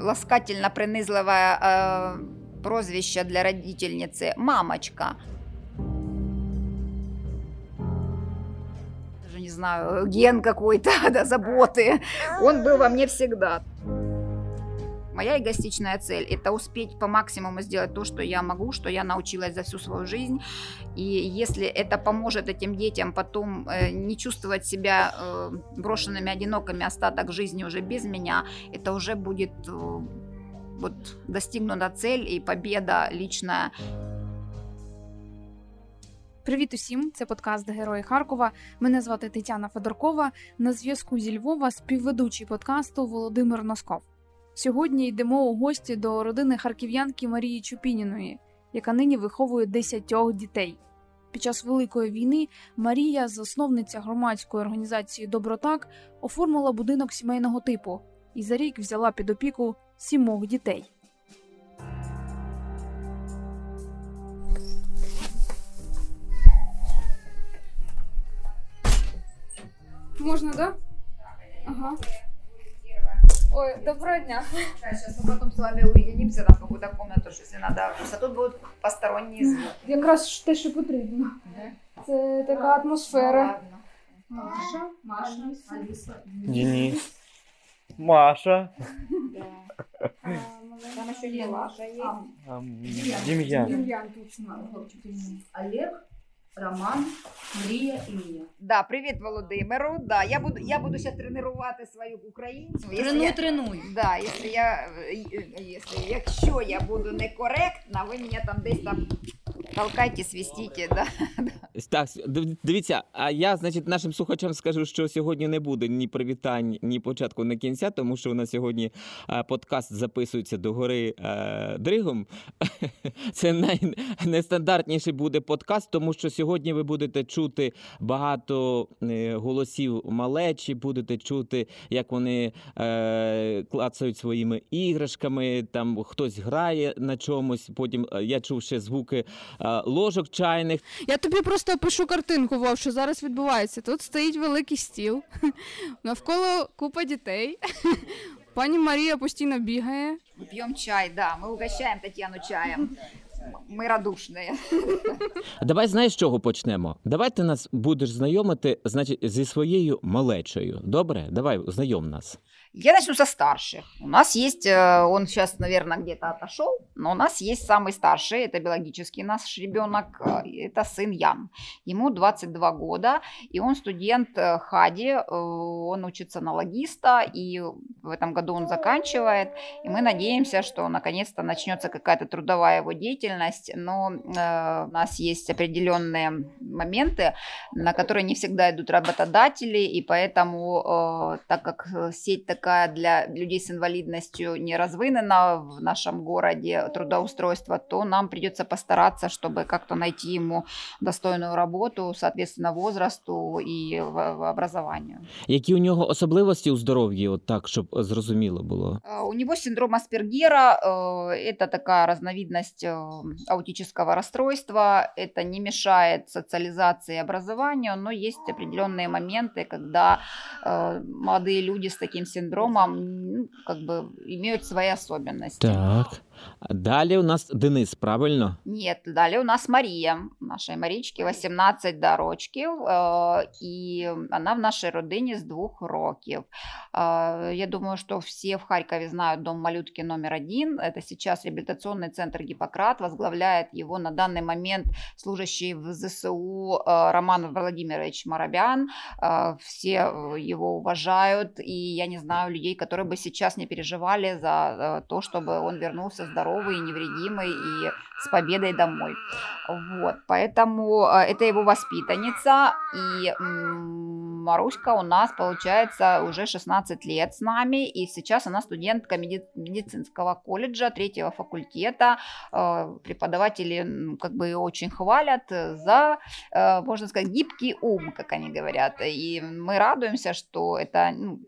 ласкательно принизливое э, прозвище для родительницы «мамочка». Даже не знаю, ген какой-то, да, заботы. Он был во мне всегда. Моя эгоистичная цель – это успеть по максимуму сделать то, что я могу, что я научилась за всю свою жизнь. И если это поможет этим детям потом э, не чувствовать себя э, брошенными, одинокими остаток жизни уже без меня, это уже будет э, вот, достигнута цель и победа личная. Привіт усім! Це подкаст Герої Харкова. Мене звати Тетяна Федоркова. На зв'язку зі Львова співведучий подкасту Володимир Носков. Сьогодні йдемо у гості до родини харків'янки Марії Чупініної, яка нині виховує десятьох дітей. Під час Великої війни Марія, засновниця громадської організації Добротак, оформила будинок сімейного типу і за рік взяла під опіку сімох дітей. Можна, да? Ага. Ой, доброго дня. Да, сейчас мы потом с вами уединимся там в какую-то комнату, что если надо. Просто тут будут посторонние звуки. Якраз те, що потрібно. Це така атмосфера. Ну, ладно. Маша, Маша, Алиса. Денис. Маша. Да. Там еще Елаша есть. Ам, Демьян. Дем'ян точно. Олег, Роман, Мрія і Мія. Да, привіт, Володимиру. Да, я буду, я буду ще тренувати свою українцю. Тренуй, я- тренуй. Да, якщо я, е, якщо, якщо я буду некоректна, ви мене там десь там толкайте, свистите, да. Так, дивіться, а я, значить, нашим слухачам скажу, що сьогодні не буде ні привітань, ні початку, ні кінця, тому що у нас сьогодні подкаст записується до гори е, Дригом. Це най, найстандартніший буде подкаст, тому що сьогодні ви будете чути багато е, голосів малечі, будете чути, як вони е, клацають своїми іграшками, там хтось грає на чомусь. Потім е, я чув ще звуки ложок чайних. Я тобі просто опишу картинку, Вов, що зараз відбувається. Тут стоїть великий стіл, навколо купа дітей. Пані Марія постійно бігає. Мы пьем чай, да, мы угощаем Татьяну чаем. Мы радушные. Давай знаєш, з чого почнемо? Давай ти нас будеш знайомити, значить, зі своєю малечею. Добре? Давай, знайом нас. Я начну со старших. У нас есть, э, он сейчас, наверное, где-то отошел, но у нас есть самый старший, это биологический наш ребенок, э, это сын Ян. Ему 22 года, и он студент э, ХАДИ, он учится на логиста, и в этом году он заканчивает, и мы надеемся, что наконец-то начнется какая-то трудовая его деятельность, но у нас есть определенные моменты, на которые не всегда идут работодатели, и поэтому, так как сеть такая для людей с инвалидностью не развынена в нашем городе трудоустройства, то нам придется постараться, чтобы как-то найти ему достойную работу, соответственно, возрасту и в- в образованию. Які у нього особливості у здоров'ї, от так, щоб зрозуміло було? А, У него синдром Аспергера, э, это такая разновидность э, аутического расстройства, это не мешает социализации и образованию, но есть определенные моменты, когда э, молодые люди с таким синдромом ну, как бы имеют свои особенности. Так. А Далі у нас Денис, правильно? Нет, далее у нас Мария, нашей Марічки, 18 до рочків, э, і вона в нашій родині з двох років. Э, Я думаю, что все в Харькове знают дом малютки номер один. Это сейчас реабилитационный центр Гиппократ. Возглавляет его на данный момент служащий в ЗСУ э, Роман Владимирович Моробян. Э, Все э, его уважают, и я не знаю людей, которые бы сейчас не переживали за э, то, чтобы он вернулся здоровый невредимый и с победой домой. Вот, поэтому э, это его воспитанница, и Маруська у нас, получается, уже 16 лет с нами, и сейчас она студентка меди- медицинского колледжа, третьего факультета. Э, Преподаватели как бы её очень хвалят за, э, можно сказать, гибкий ум, как они говорят. И мы радуемся, что это ну,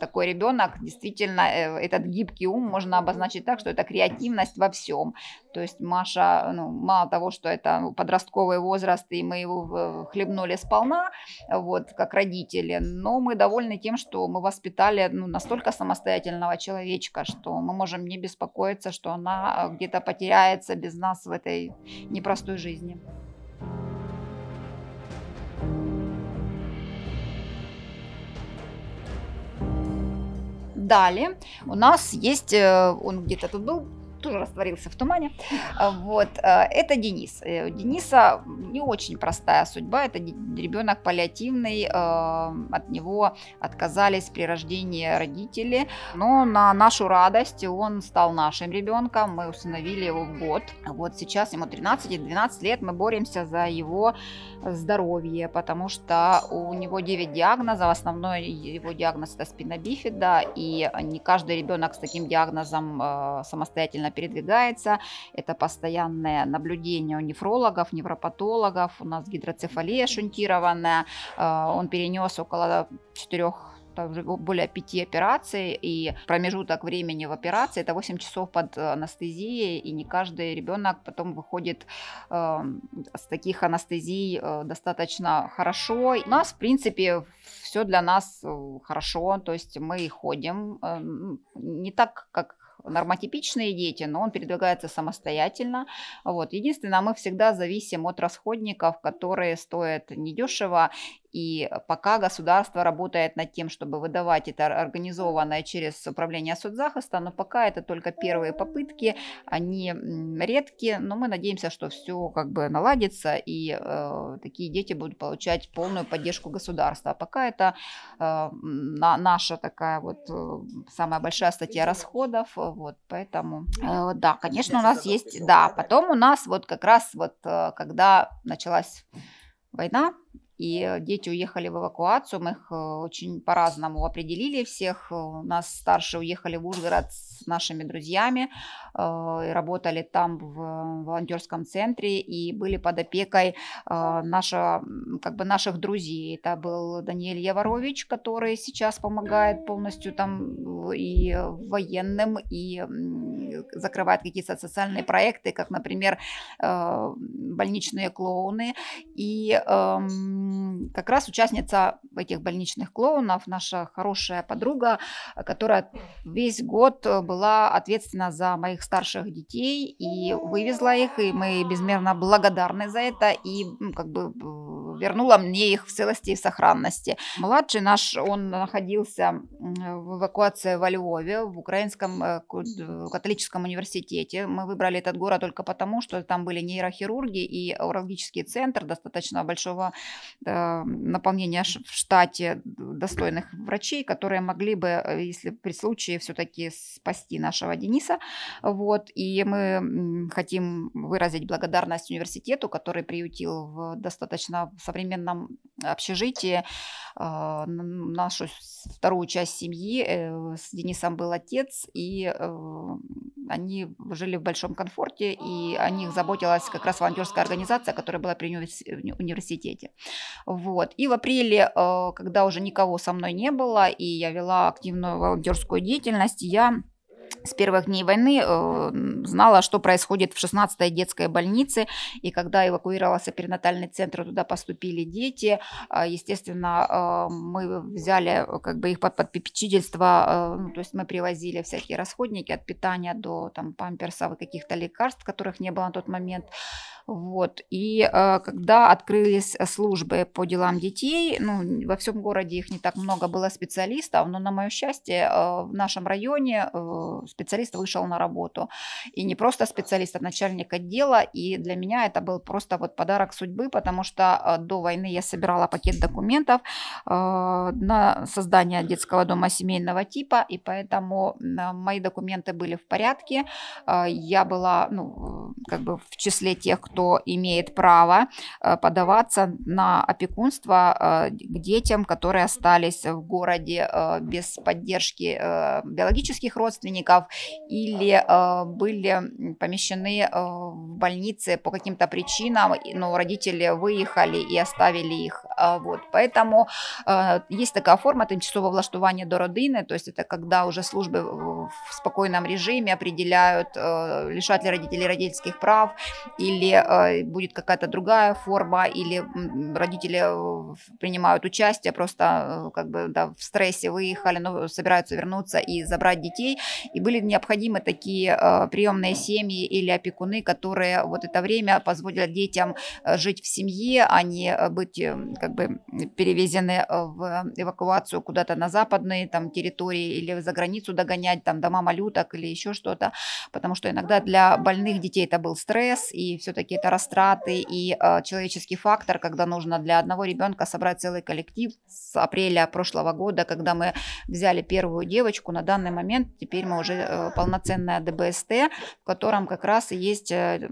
такой ребенок, действительно, э, этот гибкий ум можно обозначить так, что это креативность во всем. То есть Маша, ну, мало того, что это подростковый возраст, и мы его хлебнули сполна, вот, как родители, но мы довольны тем, что мы воспитали ну, настолько самостоятельного человечка, что мы можем не беспокоиться, что она где-то потеряется без нас в этой непростой жизни. Далее у нас есть, э, он где-то тут был, тоже растворился в тумане. А, вот, э, это Денис. Э, у Дениса не очень простая судьба. Это ребенок паллиативный. От него отказались при рождении родители. Но на нашу радость он стал нашим ребенком. Мы установили его в год. Вот сейчас ему 13 и 12 лет. Мы боремся за его здоровье, потому что у него 9 диагнозов, основной его диагноз это спина бифида, и не каждый ребенок с таким диагнозом э, самостоятельно передвигается. Это постоянное наблюдение у нефрологов, невропатологов, у нас гидроцефалия шунтированная, э, он перенес около 4 также более пяти операций, и промежуток времени в операции это 8 часов под анестезией, и не каждый ребенок потом выходит э, с таких анестезий э, достаточно хорошо. У нас, в принципе, все для нас э, хорошо, то есть мы ходим, э, не так, как нормотипичные дети, но он передвигается самостоятельно. Вот. Единственное, мы всегда зависим от расходников, которые стоят недешево, и пока государство работает над тем, чтобы выдавать это организованное через управление соцзахиста, но пока это только первые попытки, они редкие, но мы надеемся, что все как бы наладится и э, такие дети будут получать полную поддержку государства. А пока это э, на, наша такая вот э, самая большая статья расходов, вот поэтому э, да, конечно у нас есть, да, потом у нас вот как раз вот э, когда началась война, и дети уехали в эвакуацию, мы их э, очень по-разному определили всех. У нас старшие уехали в Ужгород с нашими друзьями, э, работали там в волонтерском центре и были под опекой э, наша, как бы наших друзей. Это был Даниэль Яворович, который сейчас помогает полностью там и военным, и закрывает какие-то социальные проекты, как, например, больничные клоуны. И эм, как раз участница этих больничных клоунов, наша хорошая подруга, которая весь год была ответственна за моих старших детей и вывезла их, и мы безмерно благодарны за это, и как бы вернула мне их в целости и сохранности. Младший наш, он находился в эвакуации во Львове, в Украинском э, католическом университете. Мы выбрали этот город только потому, что там были нейрохирурги и урологический центр достаточно большого э, наполнения в штате достойных врачей, которые могли бы, э, если при случае, все-таки спасти нашего Дениса. Вот. И мы хотим выразить благодарность университету, который приютил в достаточно современном общежитии э, нашу вторую часть семьи. С Денисом был отец, и они жили в большом комфорте, и о них заботилась как раз волонтерская организация, которая была при университете. Вот. И в апреле, э, когда уже никого со мной не было, и я вела активную волонтерскую деятельность, я с первых дней войны э, знала, что происходит в 16-й детской больнице, и когда эвакуировался перинатальный центр, туда поступили дети, э, естественно, э, мы взяли э, как бы их под, под попечительство, э, ну, то есть мы привозили всякие расходники от питания до там памперсов и каких-то лекарств, которых не было на тот момент, вот. И э, когда открылись службы по делам детей, ну, во всем городе их не так много было специалистов, но на мое счастье э, в нашем районе э, специалист вышел на работу. И не просто специалист, а начальник отдела. И для меня это был просто вот подарок судьбы, потому что э, до войны я собирала пакет документов э, на создание детского дома семейного типа, и поэтому э, мои документы были в порядке. Э, я была, ну, как бы в числе тех, кто кто имеет право э, подаваться на опекунство э, к детям, которые остались в городе э, без поддержки биологических родственников или были помещены в больнице по каким-то причинам, но родители выехали и оставили их. Вот. Поэтому есть такая форма тимчасового влаштування до родины, то есть это когда уже службы в спокойном режиме определяют, лишат ли родителей родительских прав, или будет какая-то другая форма, или родители э, принимают участие, просто э, как бы да, в стрессе выехали, но собираются вернуться и забрать детей. И были необходимы такие э, приемные семьи или опекуны, которые вот это время позволят детям э, жить в семье, а не быть как бы перевезены в эвакуацию куда-то на западные там территории или за границу догонять там дома малюток или еще что-то, потому что иногда для больных детей это был стресс, и все-таки это растраты, и э, человеческий фактор, когда нужно для одного ребенка собрать целый коллектив с апреля прошлого года, когда мы взяли первую девочку, на данный момент теперь мы уже э, полноценная ДБСТ, в котором как раз и есть э,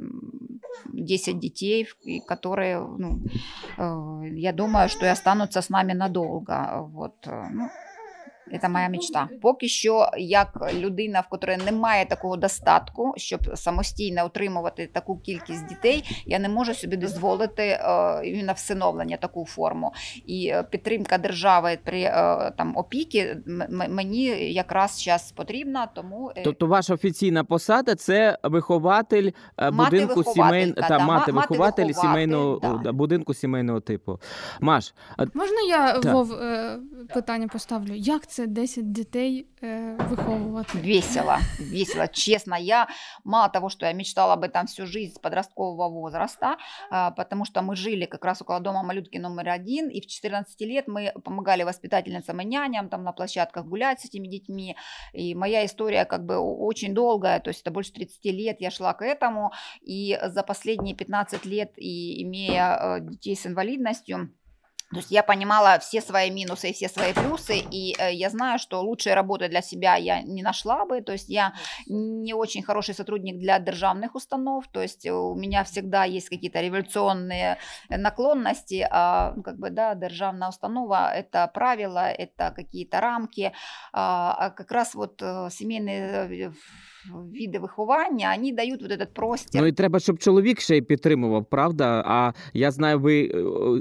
10 детей, которые, ну, э, я думаю, что и останутся с нами надолго. Вот, э, ну, це моя мечта. Поки що, як людина, в котрої немає такого достатку, щоб самостійно утримувати таку кількість дітей, я не можу собі дозволити е, на всиновлення таку форму. І е, підтримка держави при е, там опіки мені якраз зараз потрібна. Тому тобто ваша офіційна посада це вихователь будинку сімейного та, та мати вихователь сімейного да. будинку сімейного типу. Маш, можна я та. Вов питання поставлю? Як це? Це 10 дітей э, выховывать. Весело, весело, честно. Я мало того, что я мечтала об этом всю жизнь с подросткового возраста, э, потому что мы жили как раз около дома малютки номер один, и в 14 лет мы помогали воспитательницам и няням там на площадках гулять с этими детьми. И моя история как бы очень долгая, то есть это больше 30 лет я шла к этому, и за последние 15 лет, и имея э, детей с инвалидностью, то есть я понимала все свои минусы и все свои плюсы, и э, я знаю, что лучшей работы для себя я не нашла бы, то есть я не очень хороший сотрудник для державных установ, то есть у меня всегда есть какие-то революционные наклонности, а ну, как бы, да, державная установа – это правила, это какие-то рамки, а, а как раз вот э, семейные э, види виховання, вони дають вот этот простір. Ну і треба, щоб чоловік ще й підтримував, правда? А я знаю, ви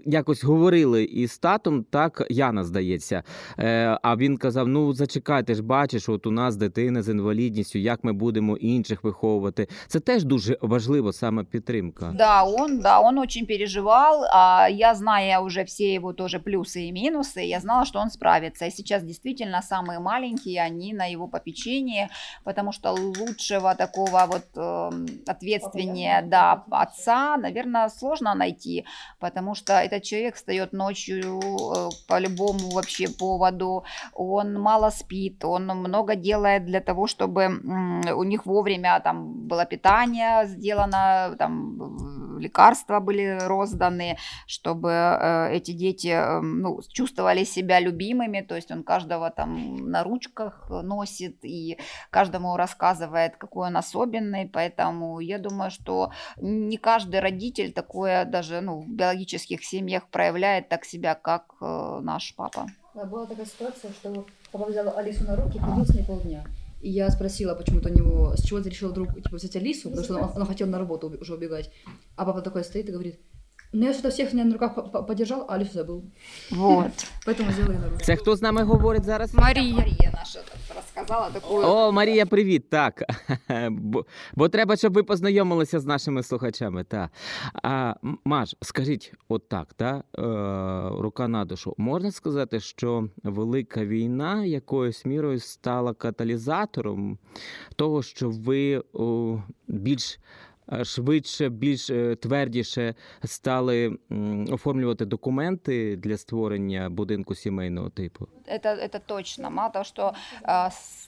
якось говорили із татом, так Яна здається. Е, А він казав: ну зачекайте ж, бачиш, от у нас дитина з інвалідністю, як ми будемо інших виховувати. Це теж дуже важливо, саме підтримка. Да, он, да, он очень переживал. А я зная уже все его тоже плюсы и минусы, я знала, что он справится. И сейчас действительно самые маленькие, они на его попечении, потому что лучшего такого вот э, ответственнее, да, отца, наверное, сложно найти, потому что этот человек встает ночью э, по любому вообще поводу, он мало спит, он много делает для того, чтобы э, у них вовремя там было питание сделано, там лекарства были розданы, чтобы э, эти дети э, ну, чувствовали себя любимыми, то есть он каждого там на ручках носит и каждому рассказывает рассказывает, какой он особенный, поэтому я думаю, что не каждый родитель такое даже ну, в биологических семьях проявляет так себя, как э, наш папа. Была такая ситуация, что папа взял Алису на руки ходил с ней полдня. И я спросила почему-то у него, с чего ты решил вдруг типа, взять Алису, потому что он, он хотел на работу уже убегать. А папа такой стоит и говорит, Ну, я что-то всех на руках подержал, а Алису забыл. Вот. Поэтому сделали на руки. Це хто з нами говорить зараз? Марія. Марія наша розказала таку. О, Марія, привіт. Так. Бо, бо треба, щоб ви познайомилися з нашими слухачами. Так. А, Маш, скажіть, от так, та, е, рука на душу. Можна сказати, що велика війна якоюсь мірою стала каталізатором того, що ви о, більш швидше, більш твердіше стали оформлювати документи для створення будинку сімейного типу. Это, это точно. Мало того, что,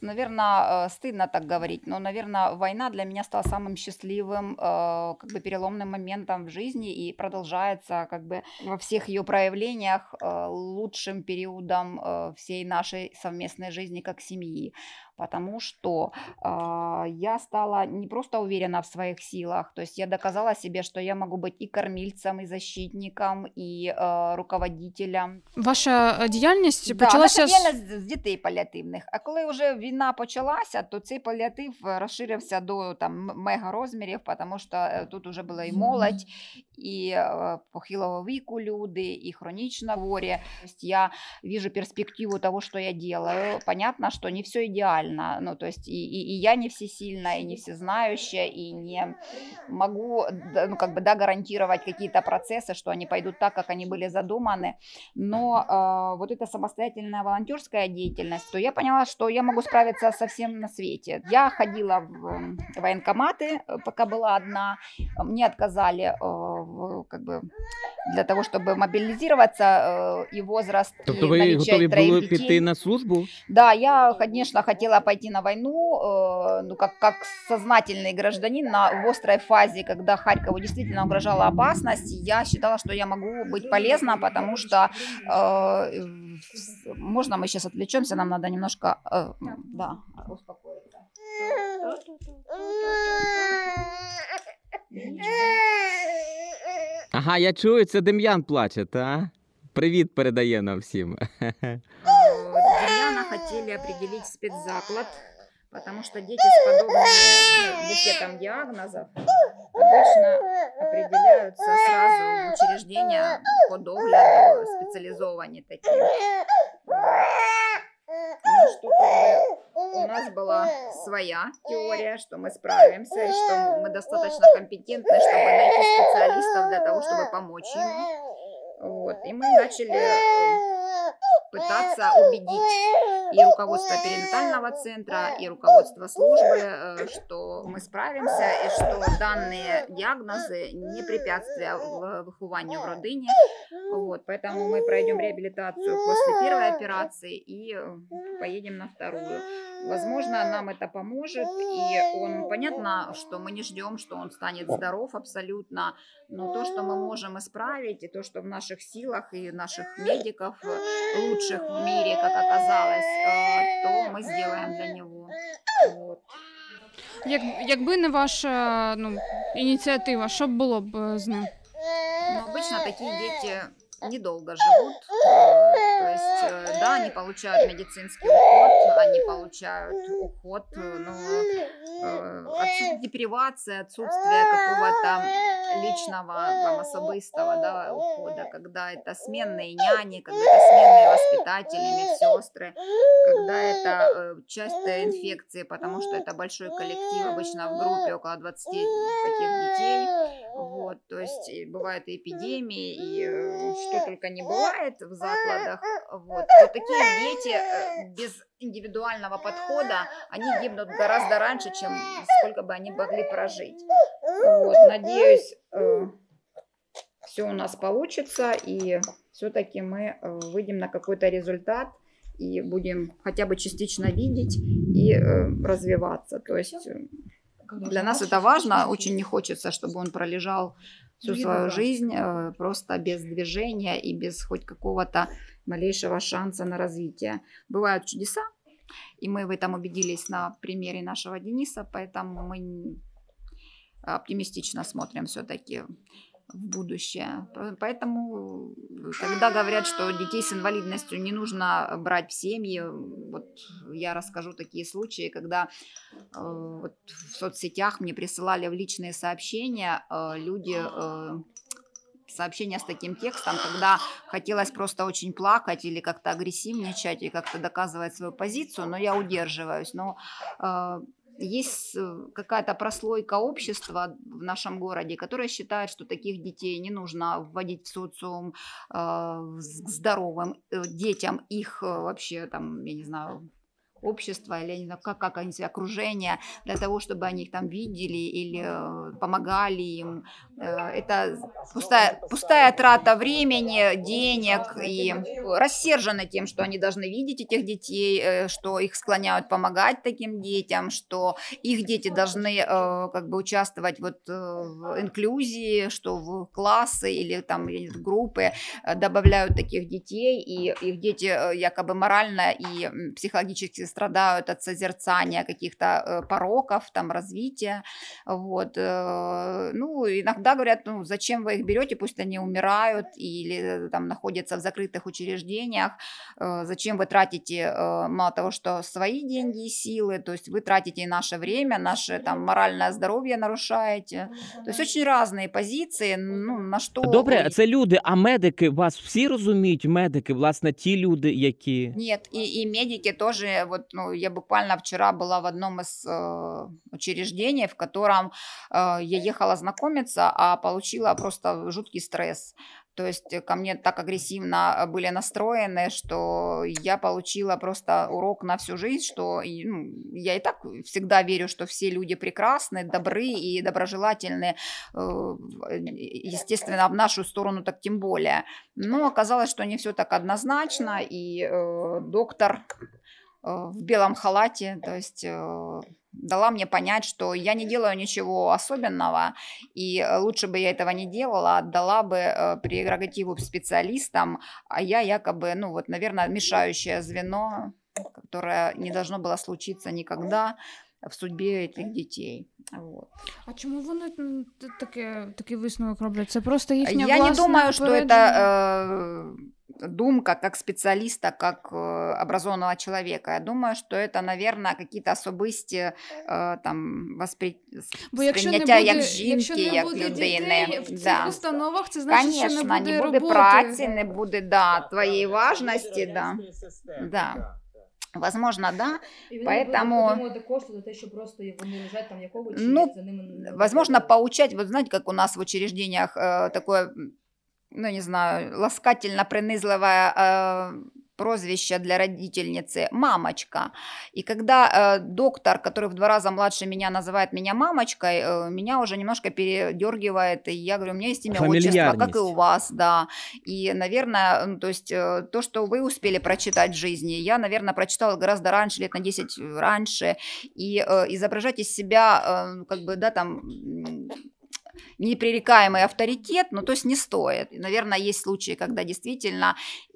наверное, стыдно так говорить, но, наверное, война для меня стала самым счастливым, как бы переломным моментом в жизни и продолжается как бы во всех ее проявлениях лучшим периодом всей нашей совместной жизни как семьи потому что э, я стала не просто уверена в своих силах, силах. То есть я доказала себе, что я могу быть и кормильцем, и защитником, и э, руководителем. Ваша е, діяльність Да, почалася наша з діяльність з дітей паліативних. А коли вже війна почалася, то цей паліатив е, розширився до там м- мегарозмірів, тому що е, тут вже була і молодь, і е, похилого віку люди, і хронічно хворі. Тобто я вижу перспективу того, что я делаю. Понятно, что не все идеально. Ну, то есть и, и, и я не всесильная, и не всезнающая, и не могу, ну, как бы, да, гарантировать какие-то процессы, что они пойдут так, как они были задуманы. Но э, вот эта самостоятельная волонтерская деятельность, то я поняла, что я могу справиться со всем на свете. Я ходила в военкоматы, э, пока была одна. Мне отказали э, в, как бы для того, чтобы мобилизироваться э, и возраст. Тобто и ви готові були піти на службу? Да, я, конечно, хотела пойти на войну, э, ну, как, как сознательный гражданин на, в острой фазе, когда Харькову действительно угрожала опасность, я считала, что я могу быть полезна, потому что, э, можно мы сейчас отвлечемся, нам надо немножко, э, да, успокоиться. Ага, я чую, це Дем'ян плаче, та? Привіт передає нам всім. Э, Демьяна хотели определить в спецзаклад, потому что дети с подобными ну, букетом диагнозов обычно определяются сразу в учреждения по догляду специализованные такие. Ну, что у нас была своя теория, что мы справимся, и что мы достаточно компетентны, чтобы найти специалистов для того, чтобы помочь ему. Вот. И мы начали э, пытаться убедить и руководство перинатального центра, и руководство службы, э, что мы справимся, и что данные диагнозы не препятствия выхованию в родине. Вот, поэтому мы пройдем реабилитацию после первой операции и э, поедем на вторую. Возможно, нам это поможет, и он, понятно, что мы не ждем, что он станет здоров абсолютно, но то, что мы можем исправить, и то, что в наших силах и наших медиков э, лучших в мире, как оказалось, э, то мы сделаем для него. Вот. Як, якби не ваша ну, ініціатива, що б було б е, з ним? Но обычно такие дети недолго живут. э, То есть, э, да, они получают медицинский уход, они получают уход, э, но э, отсутствие депривации, отсутствие какого-то личного, там, особистого да, ухода, когда это сменные няни, когда это сменные воспитатели, медсестры, когда это э, частая инфекции, потому что это большой коллектив, обычно в группе около 20 таких детей. Вот, то есть бывают и эпидемии, и э, что только не бывает в закладах. Вот, то такие дети э, без индивидуального подхода, они гибнут гораздо раньше, чем сколько бы они могли прожить. Вот, надеюсь, все у нас получится, и все-таки мы э, выйдем на какой-то результат и будем хотя бы частично видеть и э, развиваться. То есть э, для нас это важно, очень не хочется, чтобы он пролежал всю свою жизнь э, просто без движения и без хоть какого-то малейшего шанса на развитие. Бывают чудеса, и мы в этом убедились на примере нашего Дениса, поэтому мы оптимистично смотрим все-таки в будущее. По- Поэтому, э, когда говорят, что детей с инвалидностью не нужно брать в семьи, вот я расскажу такие случаи, когда э, вот в соцсетях мне присылали в личные сообщения э, люди э, сообщения с таким текстом, когда хотелось просто очень плакать или как-то агрессивничать и как-то доказывать свою позицию, но я удерживаюсь. Но э, есть э, какая-то прослойка общества в нашем городе, которая считает, что таких детей не нужно вводить в социум э, здоровым э, детям, их э, вообще там, я не знаю, общество или не знаю, как, как они себя, окружение, для того, чтобы они их там видели или э, помогали им. Э, это пустая, пустая трата времени, денег и рассержены тем, что они должны видеть этих детей, э, что их склоняют помогать таким детям, что их дети должны как бы участвовать вот в инклюзии, что в классы или там знаю, в группы добавляют таких детей, и их дети якобы морально и психологически страдают от созерцания каких-то э, пороков, там, развития, вот, э, ну, иногда говорят, ну, зачем вы их берете, пусть они умирают или там находятся в закрытых учреждениях, зачем вы тратите, мало того, что свои деньги и силы, то есть вы тратите и наше время, наше там моральное здоровье нарушаете, то есть очень разные позиции, ну, на что... Добре, це люди, а медики вас всі розуміють, медики, власне, ті люди, які. Нет, и, и медики тоже, вот, ну, я буквально вчера была в одном из э, учреждений, в котором э, я ехала знакомиться, а получила просто жуткий стресс. То есть э, ко мне так агрессивно э, были настроены, что я получила просто урок на всю жизнь, что ну, я и так всегда верю, что все люди прекрасны, добры и доброжелательны, э, естественно, в нашу сторону так тем более. Но оказалось, что не все так однозначно, и э, доктор в белом халате, то есть дала мне понять, что я не делаю ничего особенного, и э, лучше бы я этого не делала, отдала бы э, прерогативу специалистам, а я якобы, ну вот, наверное, мешающее звено, которое не должно было случиться никогда в судьбе этих детей. Вот. А чому вони таке, такий висновок роблять? Це просто їхня Я власна не думаю, что это э, думка как специалиста, как э, образованного человека. Я думаю, что это, наверное, какие-то особисті э, там воспри... Бо якщо не буде, як жінки, не як буде людини. Дітей в цих да. установах, це значить, Конечно, що не буде, не буде роботи. праці, не буде да, твоєї важності. Да. Да. Возможно, да. Поэтому- Думаю, коштує за те, що просто вони лежать там якого чи Ну, за ними не Возможно, поучать, вот знаете, как у нас в учреждениях э, такое, м, ну не знаю, ласкательно-принизливое э, прозвище для родительницы «мамочка». И когда э, доктор, который в два раза младше меня, называет меня мамочкой, э, меня уже немножко передергивает, и я говорю, у меня есть имя, отчество, как и у вас, да. И, наверное, ну, то есть э, то, что вы успели прочитать в жизни, я, наверное, прочитала гораздо раньше, лет на 10 раньше, и э, изображать из себя, э, как бы, да, там, непререкаемый авторитет, ну, то есть не стоит. Наверное, есть случаи, когда действительно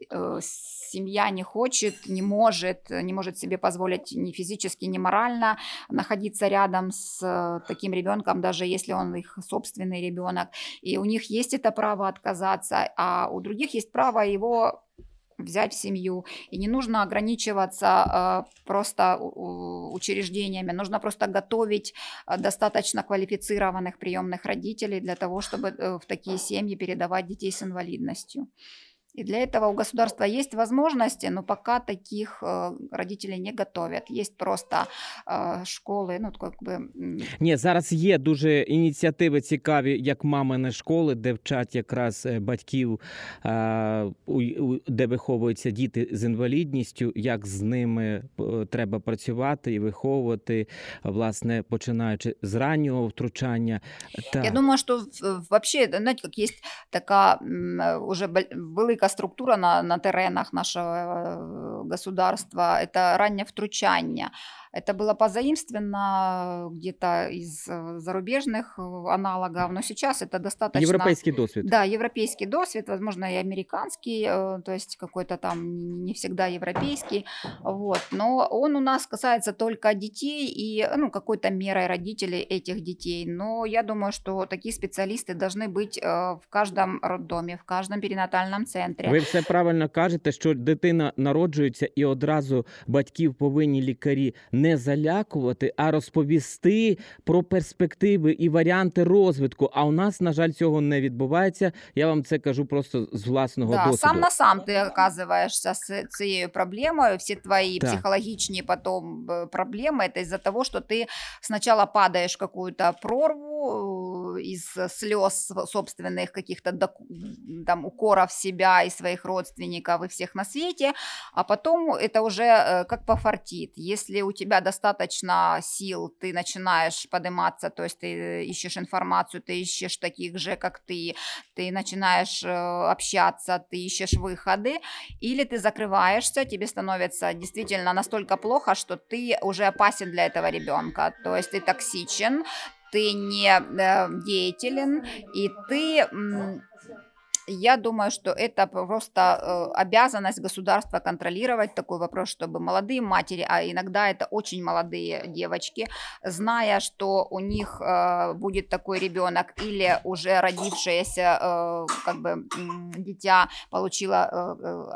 э, семья не хочет, не может, не может себе позволить ни физически, ни морально находиться рядом с э, таким ребенком, даже если он их собственный ребенок. И у них есть это право отказаться, а у других есть право его взять семью. И не нужно ограничиваться э, просто учреждениями, нужно просто готовить э, достаточно квалифицированных приемных родителей для того, чтобы э, в такие семьи передавать детей с инвалидностью. И для этого у государства есть возможности, но пока таких э, родителей не готовят. Есть просто э, школы, ну, как бы... м, Ні, зараз є дуже ініціативи цікаві, як мамини школи, де вчать якраз е, батьків, е, у- у- де виховуються діти з інвалідністю, як з ними е, треба працювати і виховувати, власне, починаючи з раннього втручання. Так. Я думаю, что в- вообще, знаете, как есть такая м, э, уже бол- велика структура на, на теренах нашего э, государства, это раннее втручання. Это было позаимствовано где-то из э, зарубежных э, аналогов, но сейчас это достаточно... Європейський досвід. Да, европейский досвид, возможно, и американский, э, то есть какой-то там не всегда европейский, вот. Но он у нас касается только детей и, ну, какой-то мерой родителей этих детей. Но я думаю, что такие специалисты должны быть э, в каждом роддоме, в каждом перинатальном центре. Ви все правильно кажете, що дитина народжується, і одразу батьків повинні лікарі не залякувати, а розповісти про перспективи і варіанти розвитку. А у нас, на жаль, цього не відбувається. Я вам це кажу просто з власного Да, досвіду. сам на сам ты оказываешься с цією проблемою, все твои Так. психологичные потом э, проблемы, это из-за того, что ты сначала падаешь в какую-то прорву э, Из слез собственных каких-то там укоров себя и своих родственников и всех на свете, а потом это уже э, как пофартит. Если у тебя достаточно сил, ты начинаешь подниматься, то есть ты э, ищешь информацию, ты ищешь таких же, как ты, ты начинаешь э, общаться, ты ищешь выходы, или ты закрываешься, тебе становится действительно настолько плохо, что ты уже опасен для этого ребенка, то есть ты токсичен, ты не э, деятелен, и ты Я думаю, что это просто э, обязанность государства контролировать. Такой вопрос, чтобы молодые матери, а иногда это очень молодые девочки, зная, что у них э, будет такой ребенок или уже родившееся э, как бы дитя получило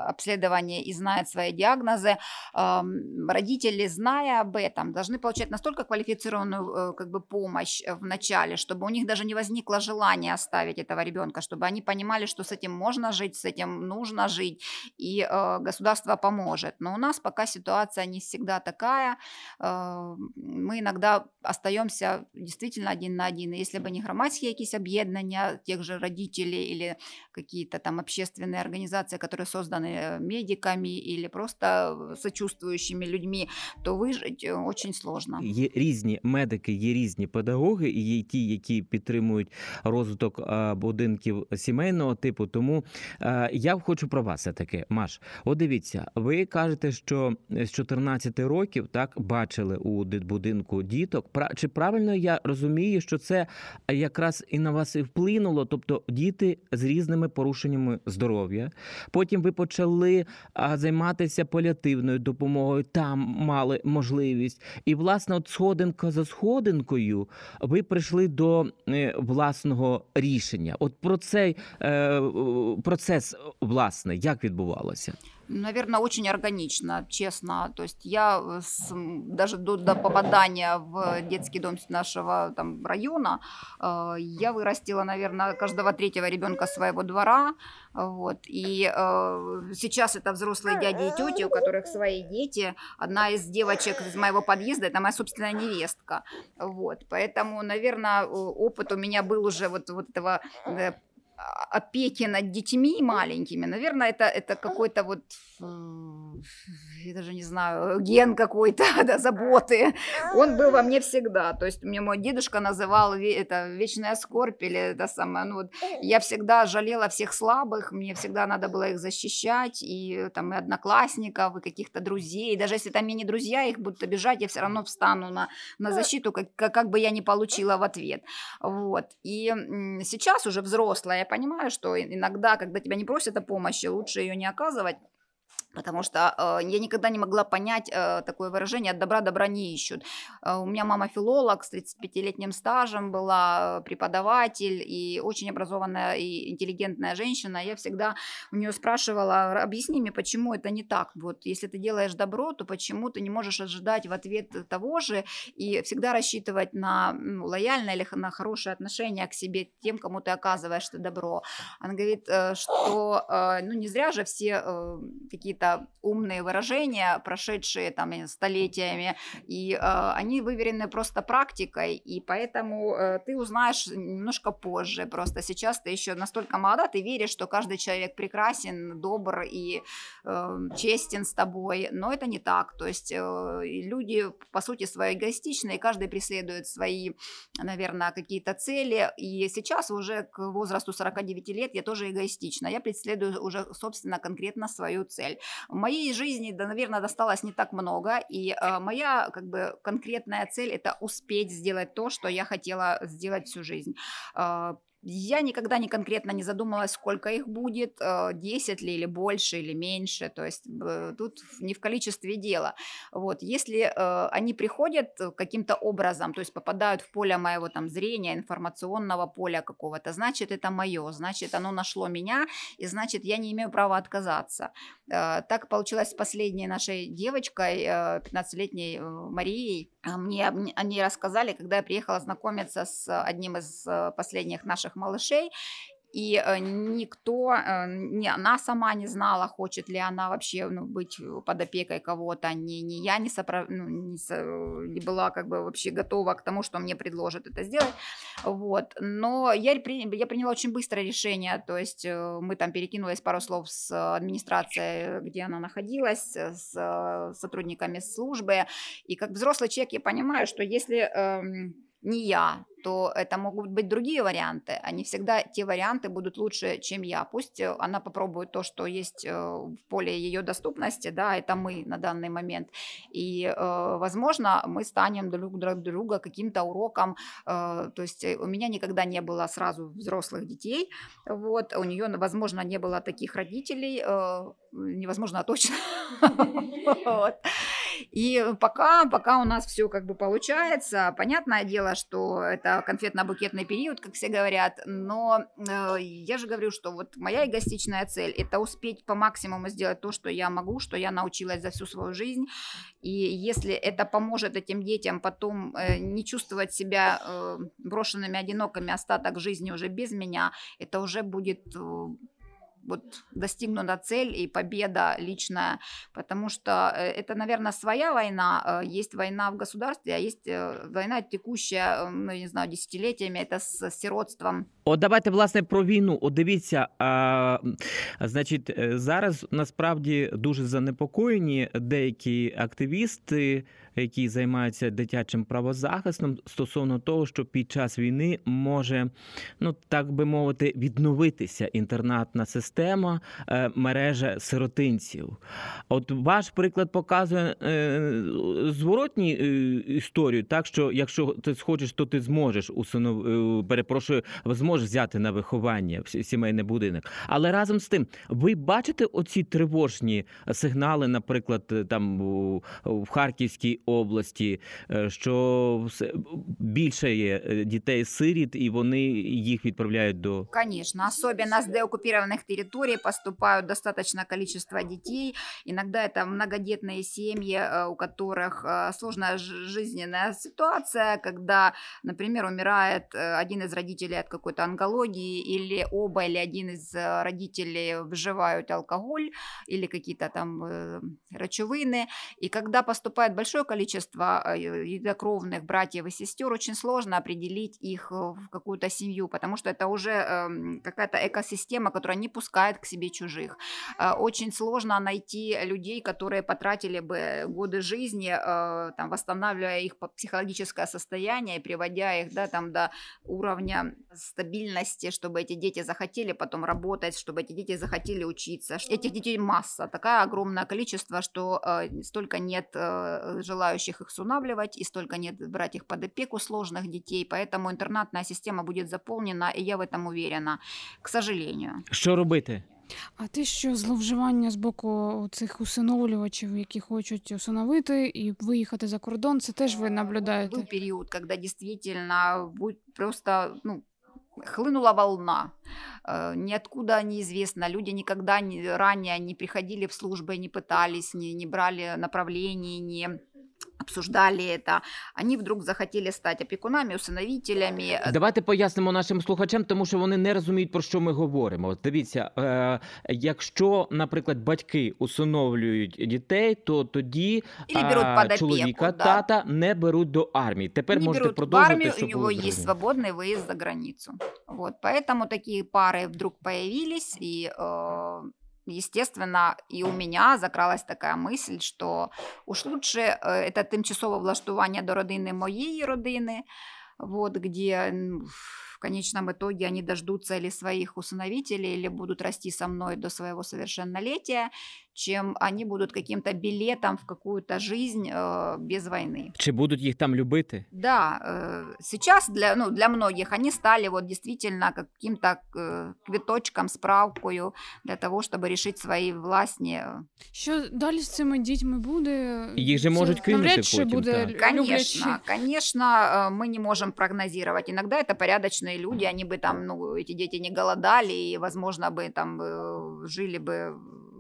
обследование и знает свои диагнозы, эм, родители, зная об этом, должны получать настолько квалифицированную как бы помощь в начале, чтобы у них даже не возникло желания оставить этого ребенка, чтобы они понимали, что с этим можно жить, с этим нужно жить, и э, государство поможет. Но у нас пока ситуация не всегда такая. Э, мы иногда остаемся действительно один на один. И если бы не громадские якісь объединения тех же родителей или какие-то там общественные организации, которые созданы э, медиками или просто сочувствующими людьми, то выжить э, очень сложно. Є різні медики, є різні педагоги, і є ті, які підтримують розвиток а, будинків сімейного типу. Тому е, я хочу про вас таки, Маш. От дивіться, ви кажете, що з 14 років так бачили у дитбудинку діток. Чи правильно я розумію, що це якраз і на вас і вплинуло? Тобто діти з різними порушеннями здоров'я. Потім ви почали займатися паліативною допомогою, там мали можливість. І, власне, от сходинка за сходинкою ви прийшли до е, власного рішення. От про цей е, е, процес, власне, як відбувалося? Наверное, очень органично, честно. То есть я э, с- даже до, до попадания в детский дом нашего там, района, э, я вырастила, наверное, каждого третьего ребенка своего двора. Вот. И э, сейчас это взрослые дяди и тети, у которых свои дети. Одна из девочек из моего подъезда, это моя собственная невестка. Вот. Поэтому, наверное, опыт у меня был уже вот, вот этого э, опеки над детьми маленькими, наверное, это, это какой-то вот, м, я даже не знаю, ген какой-то, да, заботы. Он был во мне всегда. То есть мне мой дедушка называл это вечная скорбь или это самое, ну вот, я всегда жалела всех слабых, мне всегда надо было их защищать, и там и одноклассников, и каких-то друзей, даже если там и не друзья, их будут обижать, я все равно встану на, на защиту, как, как, бы я ни получила в ответ. Вот. И сейчас уже взрослая, я понимаю, что иногда, когда тебя не просят о помощи, лучше ее не оказывать. Потому что э, я никогда не могла понять э, такое выражение «от добра добра не ищут». Э, у меня мама филолог с 35-летним стажем была, э, преподаватель и очень образованная и интеллигентная женщина. Я всегда у нее спрашивала, «Р- объясни мне, почему это не так? Вот если ты делаешь добро, то почему ты не можешь ожидать в ответ того же и всегда рассчитывать на ну, лояльное или на хорошее отношение к себе тем, кому ты оказываешь это добро. Она говорит, э, что э, ну не зря же все э, какие-то умные выражения, прошедшие там столетиями, и э, они выверены просто практикой, и поэтому э, ты узнаешь немножко позже. Просто сейчас ты еще настолько молода, ты веришь, что каждый человек прекрасен, добр и э, честен с тобой, но это не так. То есть э, люди по сути свои эгоистичны, и каждый преследует свои, наверное, какие-то цели. И сейчас уже к возрасту 49 лет я тоже эгоистична. Я преследую уже, собственно, конкретно свою цель. Моей жизни, да, наверное, досталось не так много, и э, моя как бы конкретная цель это успеть сделать то, что я хотела сделать всю жизнь. Э, я никогда не конкретно не задумалась, сколько их будет, э, 10 ли или больше или меньше, то есть э, тут не в количестве дела. Вот, если э, они приходят э, каким-то образом, то есть попадают в поле моего там зрения, информационного поля какого-то, значит это мое, значит оно нашло меня, и значит я не имею права отказаться. Э, Так получилось с последней нашей девочкой, э, 15-летней э, Марией. А Мне об- о ней рассказали, когда я приехала знакомиться с одним из э, последних наших малышей. И э, никто, э, не она сама не знала, хочет ли она вообще ну, быть э, под опекой кого-то, ни, ни я не, сопро- ну, не, со- не была как бы вообще готова к тому, что мне предложат это сделать. Вот. Но я, при- я приняла очень быстрое решение, то есть э, мы там перекинулись пару слов с администрацией, где она находилась, э, с э, сотрудниками службы, и как взрослый человек я понимаю, что если эм, не я, то это могут быть другие варианты. Они всегда, те варианты будут лучше, чем я. Пусть э, она попробует то, что есть э, в поле ее доступности, да, это мы на данный момент. И, э, возможно, мы станем друг для друга каким-то уроком. То есть у меня никогда не было сразу взрослых детей, вот, у нее, возможно, не было таких родителей, невозможно, а точно. И пока, пока у нас все как бы получается, понятное дело, что это конфетно-букетный период, как все говорят, но э, я же говорю, что вот моя эгоистичная цель – это успеть по максимуму сделать то, что я могу, что я научилась за всю свою жизнь, и если это поможет этим детям потом э, не чувствовать себя э, брошенными, одинокими остаток жизни уже без меня, это уже будет э, вот достигнута цель и победа личная, потому что э, это, наверное, своя война, э, есть война в государстве, а есть э, война текущая, ну, не знаю, десятилетиями, это с сиротством. От давайте власне про війну. От дивіться, а, значить, зараз насправді дуже занепокоєні деякі активісти, які займаються дитячим правозахистом стосовно того, що під час війни може, ну так би мовити, відновитися інтернатна система, е, мережа сиротинців. От ваш приклад показує е, зворотні е, історію, так що якщо ти схочеш, то ти зможеш усунув, перепрошую, зможеш взяти на виховання сімейний будинок. Але разом з тим, ви бачите оці тривожні сигнали, наприклад, там в Харківській області, що більше є дітей сиріт, і вони їх відправляють до Конечно, особенно с деоккупированных территорий поступают достаточное количество детей. Иногда это многодетные семьи, у которых сложная жизненная ситуация, когда, например, умирает один из родителей от какой-то онкологии, или оба, или один из родителей вживают алкоголь, или какие-то там речовины. И когда поступает большое количество количество э, едокровных братьев и сестер, очень сложно определить их в какую-то семью, потому что это уже эм, какая-то экосистема, которая не пускает к себе чужих. Э, очень сложно найти людей, которые потратили бы годы жизни, э, там, восстанавливая их психологическое состояние, приводя их да, там, до уровня стабильности, чтобы эти дети захотели потом работать, чтобы эти дети захотели учиться. Этих детей масса, такое огромное количество, что столько нет желающих желающих их усыновливать, и столько нет брать их под опеку сложных детей, поэтому интернатная система будет заполнена, и я в этом уверена, к сожалению. Що робити? А те, що зловживання з боку цих усиновлювачів, які хочуть усиновити і виїхати за кордон, це теж ви наблюдаєте? Был период, когда действительно просто ну, хлынула волна. Э, ниоткуда неизвестно. Люди никогда не, ранее не приходили в службы, не пытались, не, не брали направлений, не обсуждали это, они вдруг захотели стати опікунами, усиновителями. Давайте пояснимо нашим слухачам, тому що вони не розуміють, про що ми говоримо. Дивіться, е, якщо, наприклад, батьки усиновлюють дітей, то тоді е, чоловіка да. тата не беруть до армії. Тепер не можете беруть продовжити. В армію, у нього є свободний виїзд за границю. Вот, поэтому такие пары вдруг появились, и э, Естественно, и у меня закралась такая мысль, что уж лучше э, это тимчасове влаштування до родини моєї родини, вот, где в конечном итоге они дождутся или своих усыновителей, или будут расти со мной до своего совершеннолетия, чем они будут каким-то билетом в какую-то жизнь э, без войны. Чи будут их там любити? Да, э, сейчас для, ну, для многих они стали вот действительно каким-то э, квиточком, справкою для того, чтобы решить свої власні. Що далі з цими дітьми буде? Їх же можуть кинути потім. буде Конечно, конечно, мы не можем прогнозировать. Иногда это порядочные люди, они бы там, ну, эти дети не голодали и, возможно, бы там жили бы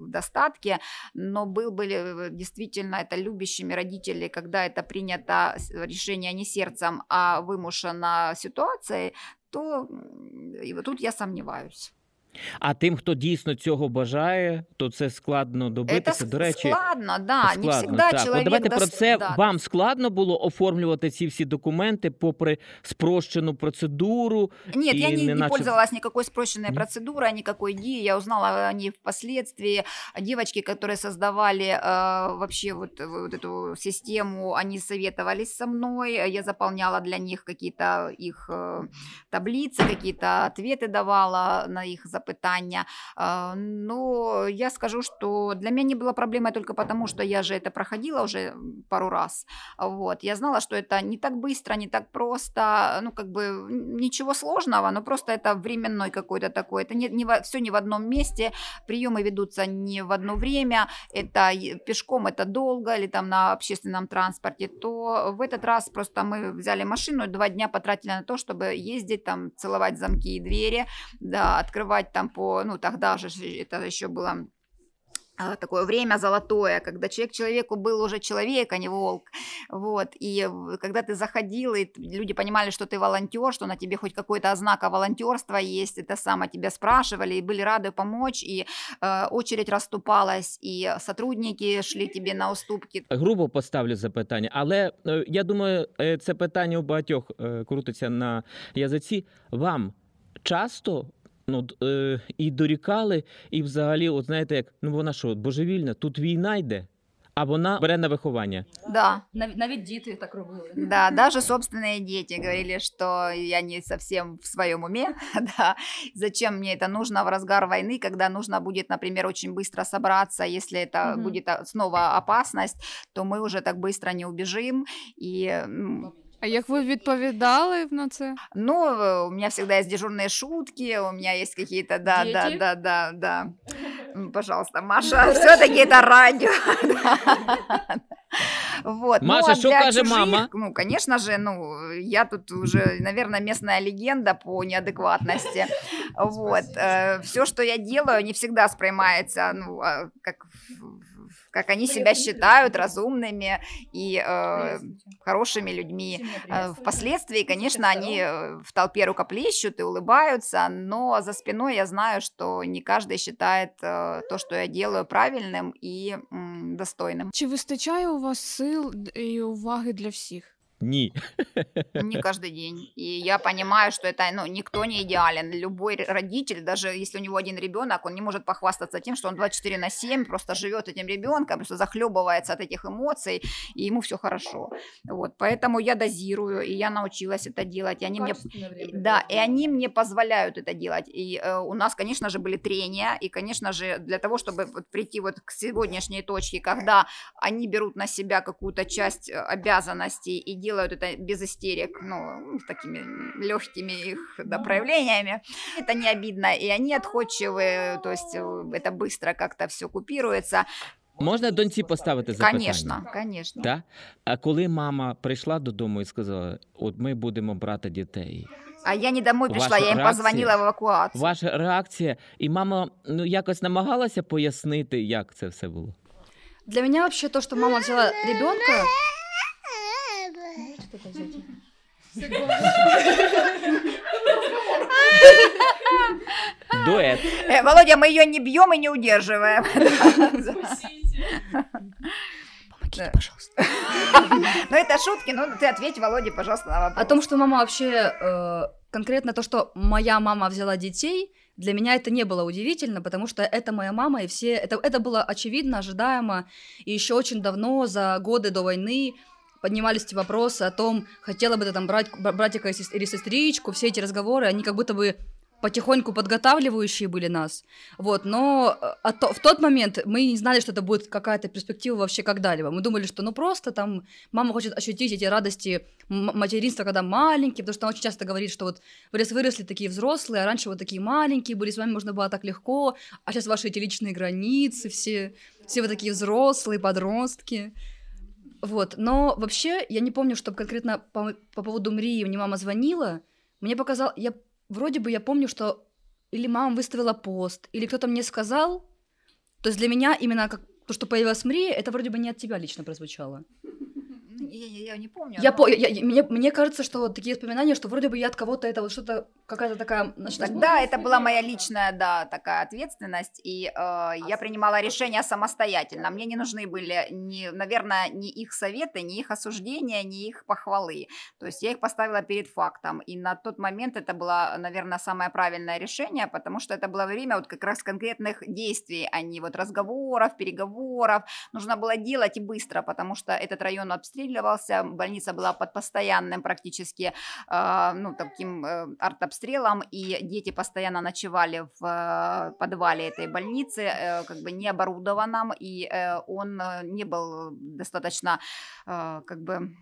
в достатке, но был бы э, действительно это любящими родители, когда это принято решение не сердцем, а вымушено ситуацией, то и вот тут я сомневаюсь. А тим, хто дійсно цього бажає, то це складно добитися. Это До речі, складно, да. Не складно. всегда так. человек От давайте про дос- це. да, Вам складно було оформлювати ці всі документи попри спрощену процедуру. Нет, я и не, не не начав- пользовалась никакой спрощенной Мгм. процедурой, никакой ДИ. Я узнала о ней впоследствии. Девочки, которые создавали э, вообще вот, вот эту систему, они советовались со мной. Я заполняла для них какие-то их э, таблицы, какие-то ответы давала на их запытания. А, Но я скажу, что для меня не было проблемой только потому, что я же это проходила уже пару раз. Вот. Я знала, что это не так быстро, не так просто, ну, как бы ничего сложного, но просто это временной какой-то такой. Это не, не все не в одном месте, приемы ведутся не в одно время, это пешком это долго или там на общественном транспорте, то в этот раз просто мы взяли машину и два дня потратили на то, чтобы ездить, там, целовать замки и двери, да, открывать там по, ну, тогда же это еще было а, такое время золотое, когда человек человеку был уже человек, а не волк. Вот. И когда ты заходил, и люди понимали, что ты волонтер, что на тебе хоть какой-то ознака волонтерства есть, это само тебя спрашивали и были рады помочь, и э, очередь расступалась, и сотрудники шли тебе на уступки. Грубо поставлю запитання, але я думаю, це питання у багатьох крутиться на язиці. Вам часто ну, д- е, і дорікали, і взагалі, от знаєте, як ну вона що, божевільна, тут війна йде, а вона бере на виховання. Да, Нав- Навіть діти так робили. Да, даже собственные дети говорили, что я не совсем в своем уме, да, зачем мне это нужно в разгар войны, когда нужно будет, например, очень быстро собраться, если это Мгм. будет а, снова опасность, то мы уже так быстро не убежим, и, м, а як ви відповідали на це? ну, э, у меня всегда есть дежурные шутки, у меня есть какие-то, да, да, Дети? да, да, да, М, пожалуйста, Маша, все-таки это радио, да. Вот. ну, Маша, а что для каже чужих, мама? Ну, конечно же, ну, я тут уже, наверное, местная легенда по неадекватности. Вот. Все, что я делаю, не всегда сприймается, ну, а, как, как они себя считают разумными и э, хорошими людьми. Э, Впоследствии, конечно, они э, в толпе рукоплещут и улыбаются, но за спиной я знаю, что не каждый считает э, то, что я делаю, правильным и м, достойным. Чи вистачає у вас сил і уваги для всіх? Ні. Не каждый день. И я понимаю, что это, ну, никто не идеален. Любой родитель, даже если у него один ребенок, он не может похвастаться тем, что он 24 на 7 просто живет этим ребенком, просто захлебывается от этих эмоций, и ему все хорошо. Вот, поэтому я дозирую, и я научилась это делать. И они мне Да, и они мне позволяют это делать. И э, у нас, конечно же, были трения, и, конечно же, для того, чтобы вот прийти вот к сегодняшней точке, когда они берут на себя какую-то часть э, обязанностей и делают это без истерик, ну, с такими легкими их да, проявлениями, это не обидно, и они отходчивые, то есть э, это быстро как-то все купируется. Можна доньці поставити запитання? Конечно, конечно. Да? А коли мама прийшла додому і сказала: от ми будемо брати дітей. А я не домой пришла, Ваша я им реакция? позвонила в эвакуацию. Ваша реакція, і мама ну якось намагалася пояснити, як це все було. Для меня вообще то, что мама взяла ребенка. Дует. Э, Володя, мы ее не бьем и не удерживаем. Помогите, пожалуйста. Ну, это шутки, ну, ты ответь, Володе, пожалуйста, на вопрос. О том, что мама вообще э, конкретно то, что моя мама взяла детей, для меня это не было удивительно, потому что это моя мама, и все это, это было очевидно, ожидаемо, и еще очень давно, за годы до войны, поднимались эти вопросы о том, хотела бы ты там брать бра- братика или сестричку, все эти разговоры, они как будто бы потихоньку подготавливающие были нас, вот, но э, а то- в тот момент мы не знали, что это будет какая-то перспектива вообще когда-либо, мы думали, что ну просто там мама хочет ощутить эти радости материнства, когда маленький, потому что она очень часто говорит, что вот вырос, выросли такие взрослые, а раньше вот такие маленькие были, с вами можно было так легко, а сейчас ваши эти личные границы, все, все вы такие взрослые, подростки. Вот, но вообще я не помню, чтобы конкретно по, по поводу Мрии мне мама звонила. Мне показал, я вроде бы я помню, что или мама выставила пост, или кто-то мне сказал. То есть для меня именно как то, что появилась Мрия, это вроде бы не от тебя лично прозвучало. Я, я- я не помню. Я, но- по, я- я- мне, мне кажется, что вот такие воспоминания, что вроде бы я от кого-то это вот что-то, какая-то такая... значит, Тогда это была моя личная, да, такая ответственность, и э, я принимала решения самостоятельно. Мне не нужны были, ни, наверное, ни их советы, ни их осуждения, ни их похвалы. То есть я их поставила перед фактом, и на тот момент это было, наверное, самое правильное решение, потому что это было время вот как раз конкретных действий, а не вот разговоров, переговоров. Нужно было делать и быстро, потому что этот район обстреливался, больница была под постоянным практически э, ну, таким э, артобстрелом, и дети постоянно ночевали в э, подвале этой больницы, э, как бы не оборудованном, и он не был достаточно как бы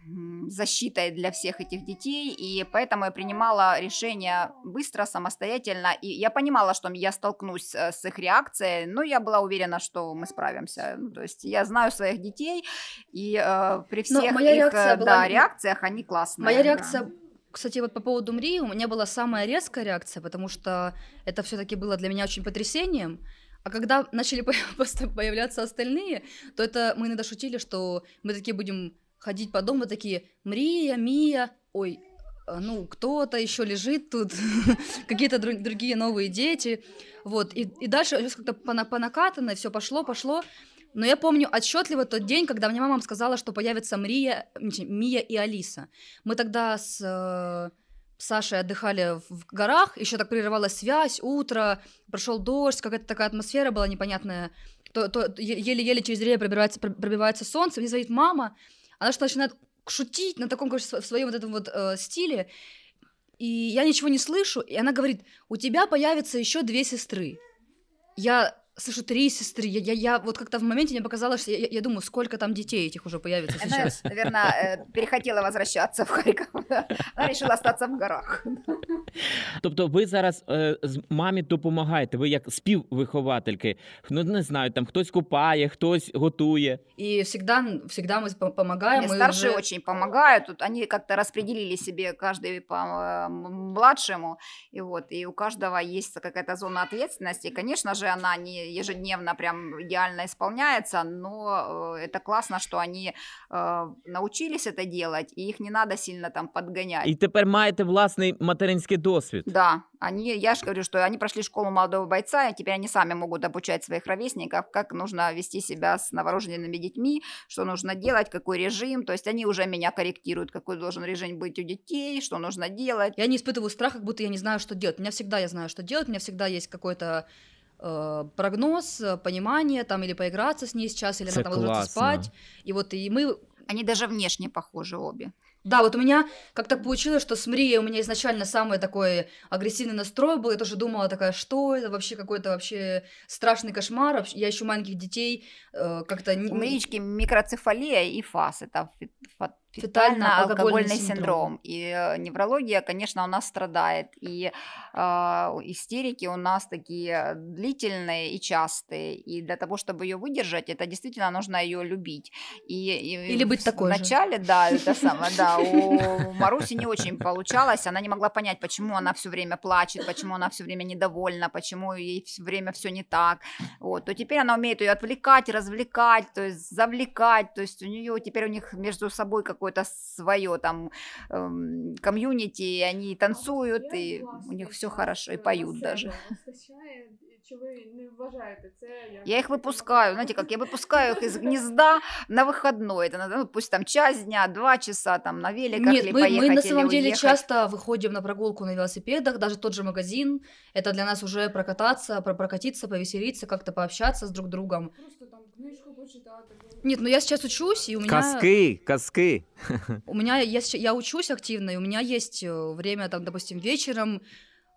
защитой для всех этих детей, и поэтому я принимала решение быстро, самостоятельно, и я понимала, что я столкнусь с их реакцией, но я была уверена, что мы справимся. Ну, то есть я знаю своих детей, и э, при Но всех моя их реакция э, была да, реакциях они классные. Моя да. реакция, кстати, вот по поводу Мрии, у меня была самая резкая реакция, потому что это все-таки было для меня очень потрясением. А когда начали появляться остальные, то это мы иногда шутили, что мы такие будем ходить по дому, такие Мрия, Мия, ой, а, ну, кто-то еще лежит тут, какие-то дру- другие новые дети, вот, и, и дальше как-то по, по накатанной все пошло, пошло, но я помню отчетливо тот день, когда мне мама сказала, что появится Мрия, Мия и Алиса. Мы тогда с э, Сашей отдыхали в горах, еще так прерывалась связь, утро, прошел дождь, какая-то такая атмосфера была непонятная. То, то еле-еле через деревья пробивается, пр- пробивается солнце, мне звонит мама, она что начинает шутить на таком, короче, в своем вот этом вот э, стиле, и я ничего не слышу, и она говорит, у тебя появится еще две сестры. Я слышу три сестры, я, я, я вот как-то в моменте мне показалось, что я, я- я думаю, сколько там детей этих уже появится Она, сейчас. наверное, э, перехотела возвращаться в Харьков. Она решила остаться в горах. Тобто ви зараз е, з мамі допомагаєте, ви як співвиховательки. Ну не знаю, там хтось купає, хтось готує. И всегда, всегда мы по- помогаем. Мне мы старшие уже- очень помогают. Тут они как-то распределили себе каждый по э, м- младшему. И вот, и у каждого есть какая-то зона ответственности. И, конечно же, она не ежедневно прям идеально исполняется, но э, это классно, что они э, научились это делать, и их не надо сильно там подгонять. І тепер маєте власний материнський досвід. Да, они, я же говорю, что они прошли школу молодого бойца, и теперь они сами могут обучать своих ровесников, как нужно вести себя с новорожденными детьми, что нужно делать, какой режим. То есть они уже меня корректируют, какой должен режим быть у детей, что нужно делать. Я не испытываю страх, как будто я не знаю, что делать. У меня всегда я знаю, что делать, у меня всегда есть какой-то э, прогноз, э, понимание, там, или поиграться с ней сейчас, или Це она там ложится спать. И вот и мы... Они даже внешне похожи обе. Да, вот у меня как так получилось, что с Мрией у меня изначально самый такой агрессивный настрой был. Я тоже думала такая, что это вообще какой-то вообще страшный кошмар. Я ищу маленьких детей, э, как-то... не- У Марички микроцефалия и ФАС, это Фетально-алкогольный синдром. синдром. И э, неврология, конечно, у нас страдает. И э, истерики у нас такие длительные и частые. И для того, чтобы ее выдержать, это действительно нужно ее любить. И, и Или быть в- такой. Вначале, да, это самое, да. У Маруси не очень получалось. Она не могла понять, почему она все время плачет, почему она все время недовольна, почему ей все время все не так. Вот, то теперь она умеет ее отвлекать, развлекать, то есть завлекать, то есть у нее теперь у них между собой какое-то свое там эм, комьюнити, и они танцуют, и у них все хорошо, и поют даже. Чи ви не вважаєте це як Я их выпускаю, знаете, как я выпускаю их из гнезда на выходной, это надо, ну, пусть там час дня, два часа там на великах Нет, ли мы, поехать мы на самом деле уехать. часто выходим на прогулку на велосипедах, даже тот же магазин. Это для нас уже прокататься, про- прокатиться, повеселиться, как-то пообщаться с друг другом. просто там книжку почитати? Нет, ну я сейчас учусь, и у меня... Казки, казки. У меня я, я учусь активно, и у меня есть э, время, там, допустим, вечером,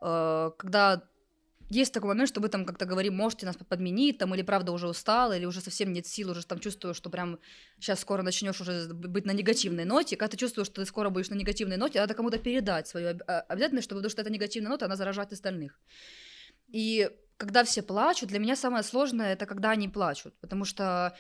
э, когда есть такой момент, что вы там как-то говорим, можете нас подменить, там, или правда уже устал, или уже совсем нет сил, уже там чувствую, что прям сейчас скоро начнешь уже быть на негативной ноте. Когда ты чувствуешь, что ты скоро будешь на негативной ноте, надо кому-то передать свою а- обязательность, чтобы, потому что эта негативная нота, она заражает остальных. И когда все плачут, для меня самое сложное это когда они плачут, потому что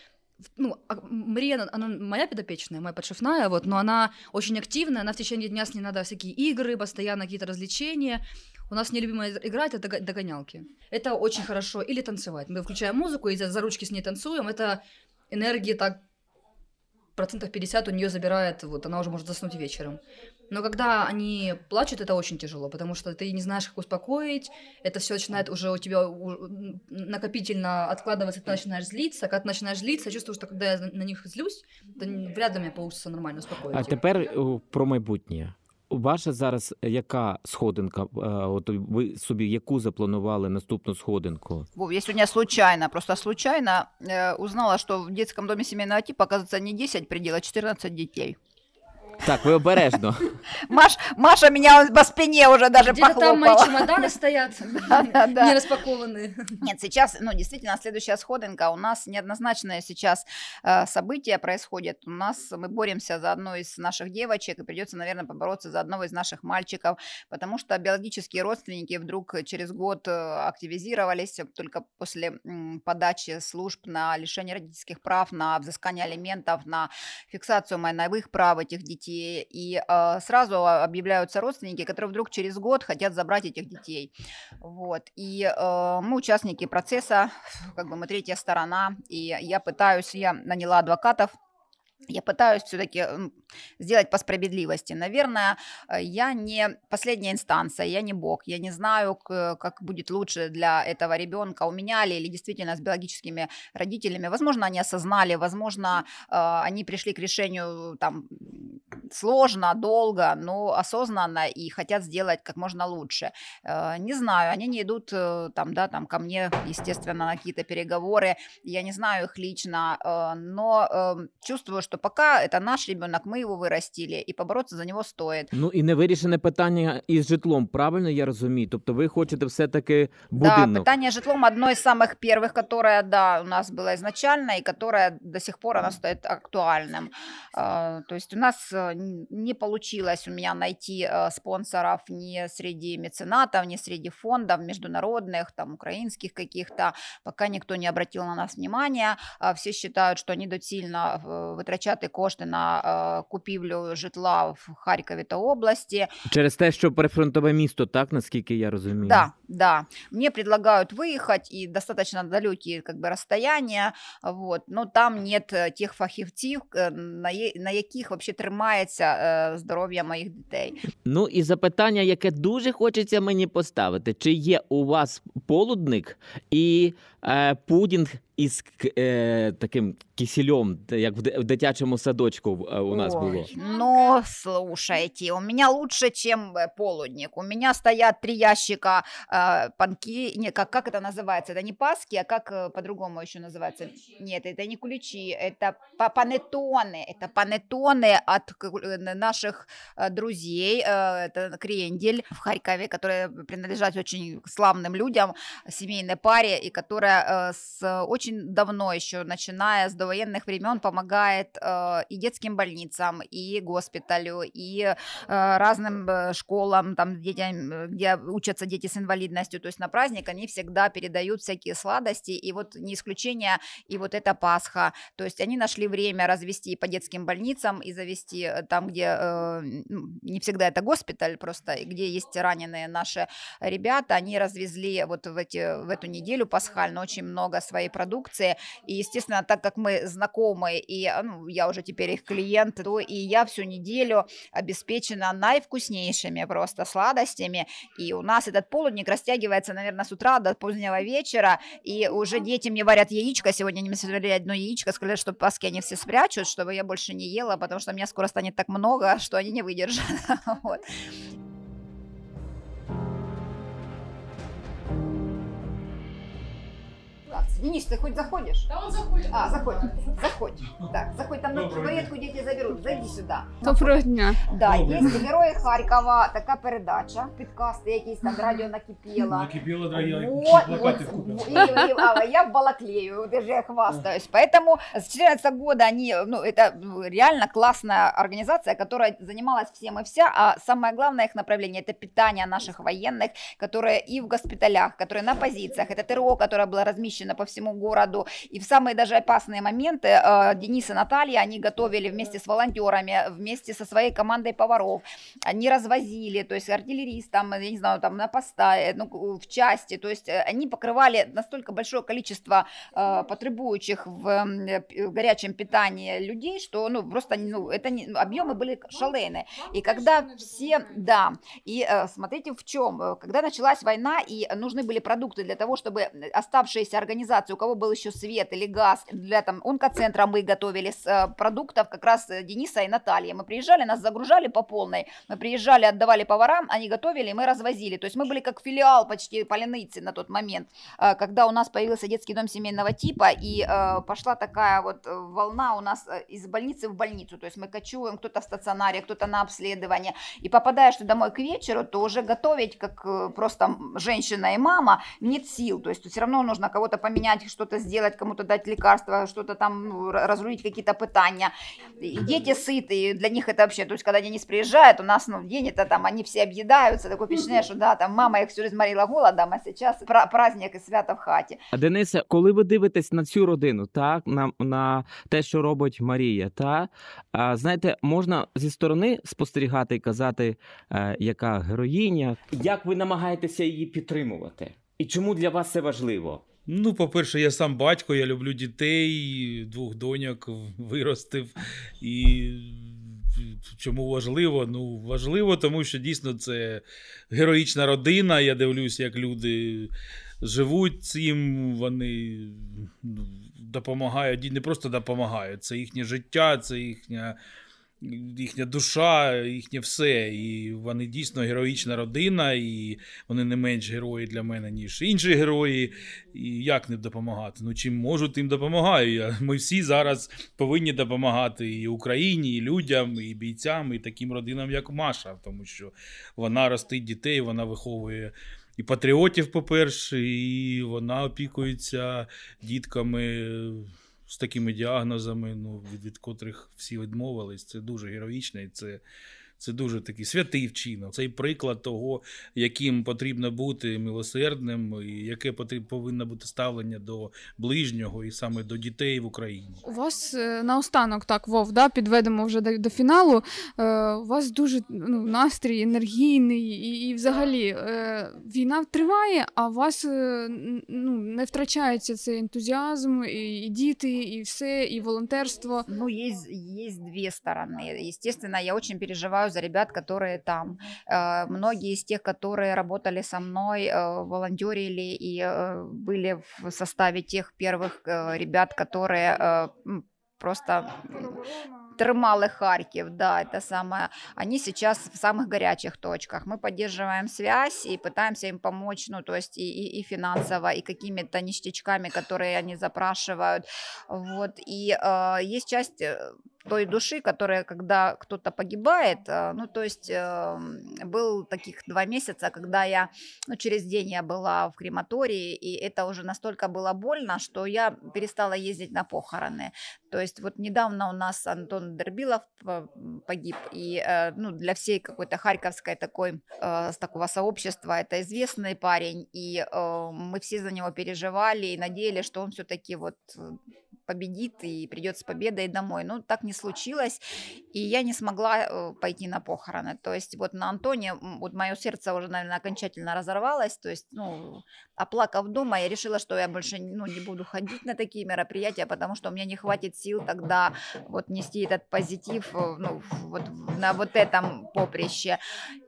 ну, а, Мария, она, моя подопечная, моя подшефная, вот, но она очень активная, она в течение дня с ней надо всякие игры, постоянно какие-то развлечения. У нас нелюбимая игра это догонялки. Это очень хорошо. Или танцевать. Мы включаем музыку и за ручки с ней танцуем. Это энергии так процентов 50 у нее забирает, вот она уже может заснуть вечером. Но когда они плачут, это очень тяжело, потому что ты не знаешь, как успокоить, это все начинает уже у тебя накопительно откладываться, ты начинаешь злиться, когда ты начинаешь злиться, чувствую, что когда я на них злюсь, то вряд ли мне получится нормально успокоить. А тепер про майбутнє. Ваша зараз яка сходинка? От ви собі яку запланували наступну сходинку? Я сьогодні случайно, просто случайно э, узнала, що в дитячому домі сімейного типу, оказывается, не 10 приділ, а 14 детей. Так, ви обережно. Маш, Маша меня по спине уже даже Где-то похлопала. там мои чемоданы стоят, не распакованные. Нет, сейчас, ну, действительно, следующая сходинка. У нас неоднозначное сейчас э, событие происходит. У нас мы боремся за одну из наших девочек, и придется, наверное, побороться за одного из наших мальчиков, потому что биологические родственники вдруг через год э, активизировались только после подачи служб на лишение родительских прав, на взыскание алиментов, на фиксацию майновых прав этих детей и э, сразу объявляются родственники, которые вдруг через год хотят забрать этих детей. Вот. И э, мы участники процесса, как бы мы третья сторона, и я пытаюсь, я наняла адвокатов, я пытаюсь все-таки сделать по справедливости. Наверное, э, я не последняя инстанция, я не бог, я не знаю, как будет лучше для этого ребенка, у меня ли, или действительно с биологическими родителями. Возможно, они осознали, возможно, э, они пришли к решению там сложно, долго, но осознанно и хотят сделать как можно лучше. Э, не знаю, они не идут там, да, там ко мне, естественно, на какие-то переговоры, я не знаю их лично, но эм, чувствую, что пока это наш ребенок, мы его вырастили, і побороться за нього стоїть. Ну і не вирішене питання із житлом, правильно я розумію? Тобто ви хочете все-таки будинок? Да, питание с житлом одно из самых первых, которое, да, у нас было изначально и которое до сих пор оно стоит актуальным. То есть у нас э, не получилось у меня найти э, спонсоров ни среди меценатов, ни среди фондов международных, там, украинских каких-то, пока никто не обратил на нас внимания. Все считают, что недоцільно э, витрачати кошти на купівлю житла в Харкові та області. Через те, що прифронтове місто, так наскільки я розумію. Да, да. Мне предлагают выехать и достаточно далекие как бы расстояния, вот, но там нет э, тех фахівців, э, на, на яких вообще тримається е, здоров'я моїх дітей. Ну і запитання, яке дуже хочеться мені поставити: чи є у вас полудник і е, пудінг із е, таким кисельом, як в дитячому садочку у нас Ой, було? Ну, слушайте, у меня лучше, чем э, полудник. У меня стоят три ящика э, панки, не, как, как это называется? Это не паски, а как э, по-другому еще называется? Нет, это не куличи, это панеттоны. Это панеттоны от э, наших друзей. Это крендель в Харькове, которые принадлежат очень славным людям, семейной паре, и которая с очень очень давно еще, начиная с довоенных времен, помогает э, и детским больницам, и госпиталю, и э, разным э, школам, там, детям, э, где учатся дети с инвалидностью. То есть на праздник они всегда передают всякие сладости, и вот не исключение, и вот это Пасха. То есть они нашли время развести по детским больницам и завести э, там, где э, не всегда это госпиталь, просто где есть раненые наши ребята, они развезли вот в, эти, в эту неделю пасхальную очень много своей продукции, продукции. И, естественно, так как мы знакомы, и а, ну, я уже теперь их клиент, то и я всю неделю обеспечена наивкуснейшими просто сладостями. И у нас этот полудник растягивается, наверное, с утра до позднего вечера. И уже дети мне варят яичко. Сегодня они мне сварили одно яичко, сказали, что паски они все спрячут, чтобы я больше не ела, потому что меня скоро станет так много, что они не выдержат. Вот. Денис, ты хоть заходишь? Да он заходит. А, заходь. Заходь. Так, заходь, там на табуретку дети заберут. Зайди сюда. Доброго дня. Да, є герої Харкова, така передача, підкасти якісь там радіо накипіло. Накипело, да, я Вот, плакаты вот, купил. и- и- а я в Балаклею, даже я хвастаюсь. Поэтому с 14 года они, ну, это реально классная организация, которая занималась всем и вся, а самое главное их направление – это питание наших военных, которые и в госпиталях, которые на позициях, это ТРО, которое было размещено по всему городу. И в самые даже опасные моменты э, Денис и Наталья, они готовили вместе с волонтерами, вместе со своей командой поваров. Они развозили, то есть артиллеристам, я не знаю, там на поста, э, ну, в части. То есть э, они покрывали настолько большое количество э, потребующих в э, горячем питании людей, что ну, просто ну, это не, объемы были шалейные. И когда все, да, и э, смотрите в чем, э, когда началась война и нужны были продукты для того, чтобы оставшиеся организации, у кого был еще свет или газ, для там онкоцентра мы готовили с э, продуктов как раз э, Дениса и Натальи. Мы приезжали, нас загружали по полной, мы приезжали, отдавали поварам, они готовили, мы развозили. То есть мы были как филиал почти Поляныцы на тот момент, э, когда у нас появился детский дом семейного типа, и пошла такая вот волна у нас из больницы в больницу. То есть мы кочуем, кто-то в стационаре, кто-то на обследование. И попадаешь ты домой к вечеру, то уже готовить, как просто женщина и мама, нет сил. То есть все равно нужно кого-то поменять, что-то сделать, кому-то дать лекарства, что-то там ну, разрулить какие-то пытания. И дети сытые, для них это вообще, то есть когда Денис приезжает, у нас ну, день это там, они все объедаются, такое впечатление, що да, там мама їх всю зморила голодом, а сейчас праздник і свято в хаті. А Денисе, коли ви дивитесь на цю родину, так на на те, що робить Марія, та а, знаєте, можна зі сторони спостерігати і казати, е, яка героїня, як ви намагаєтеся її підтримувати, і чому для вас це важливо? Ну, по-перше, я сам батько, я люблю дітей, двох доньок виростив. І чому важливо? Ну, важливо, тому що дійсно це героїчна родина. Я дивлюсь, як люди живуть цим, вони ну, допомагають, не просто допомагають, це їхнє життя, це їхня їхня душа, їхнє все. І вони дійсно героїчна родина, і вони не менш герої для мене, ніж інші герої. І як не допомагати? Ну чим можу, тим допомагаю. Я. Ми всі зараз повинні допомагати і Україні, і людям, і бійцям, і таким родинам, як Маша, тому що вона ростить дітей, вона виховує. І патріотів, по-перше, і вона опікується дітками з такими діагнозами, ну, від, від котрих всі відмовились. Це дуже героїчно і це це дуже такий святий вчинок. Цей приклад того, яким потрібно бути милосердним, і яке повинно бути ставлення до ближнього і саме до дітей в Україні. У вас е, наостанок так, Вов, да, підведемо вже до, до фіналу. Е, У вас дуже ну, настрій енергійний, і, і взагалі е, війна триває, а у вас е, ну, не втрачається цей ентузіазм, і, і діти, і все, і волонтерство. Ну, є, є дві сторони. Естественно, я дуже переживаю переживаю за ребят, которые там. Э, многие из тех, которые работали со мной, э, волонтерили и э, были в составе тех первых ребят, которые просто Термалы Харьков, да, это самое. Они сейчас в самых горячих точках. Мы поддерживаем связь и пытаемся им помочь, ну, то есть и, и, и финансово, и какими-то ништячками, которые они запрашивают. Вот. И э, есть часть той души, которая, когда кто-то погибает, э, ну, то есть э, был таких два месяца, когда я, ну, через день я была в крематории, и это уже настолько было больно, что я перестала ездить на похороны. То есть вот недавно у нас Антон Дербилов погиб, и, э, ну, для всей какой-то харьковской такой, с такого сообщества, это известный парень, и мы все за него переживали и надеялись, что он все-таки вот победит и придет с победой домой. Ну, так не случилось, и я не смогла э, пойти на похороны. То есть вот на Антоне, вот мое сердце уже, наверное, окончательно разорвалось, то есть, ну, оплакав дома, я решила, что я больше, ну, не буду ходить на такие мероприятия, потому что у меня не хватит сил тогда вот нести этот позитив, э, ну, вот на вот этом поприще.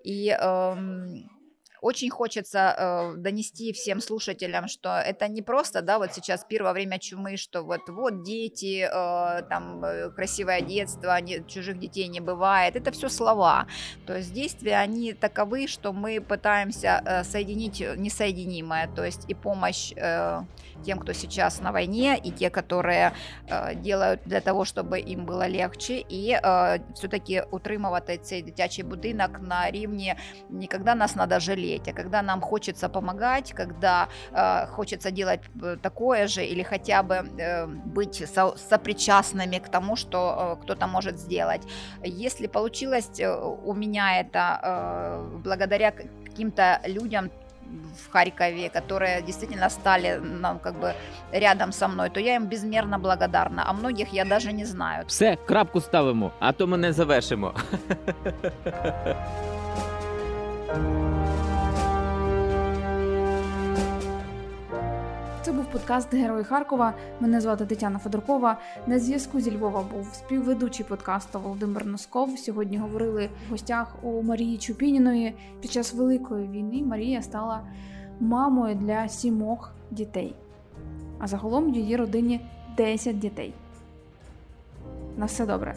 И эм, очень хочется э, донести всем слушателям, что это не просто, да, вот сейчас первое время чумы, что вот вот дети, э, там э, красивое детство, не, чужих детей не бывает, это все слова. То есть действия они таковы, что мы пытаемся э, соединить несоединимое, то есть и помощь э, тем, кто сейчас на войне, и те, которые э, делают для того, чтобы им было легче, і э, все-таки утримувати цей дитячий будинок на рівні не когда нас надо жалеть, а когда нам хочется помогать, когда э, хочется делать э, такое же или хотя бы э, быть со, сопричастными к тому, что э, кто-то может сделать. Если получилось э, у меня это э, благодаря каким-то людям, в Харькове, которые действительно стали ну, как бы рядом со мной, то я им безмерно благодарна. А многих я даже не знаю. Все, крапку ставимо, а то ми не завершимо. Це був подкаст Герої Харкова. Мене звати Тетяна Федоркова. На зв'язку зі Львова був співведучий подкасту Володимир Носков. Сьогодні говорили в гостях у Марії Чупініної. Під час великої війни Марія стала мамою для сімох дітей. А загалом в її родині 10 дітей. На все добре.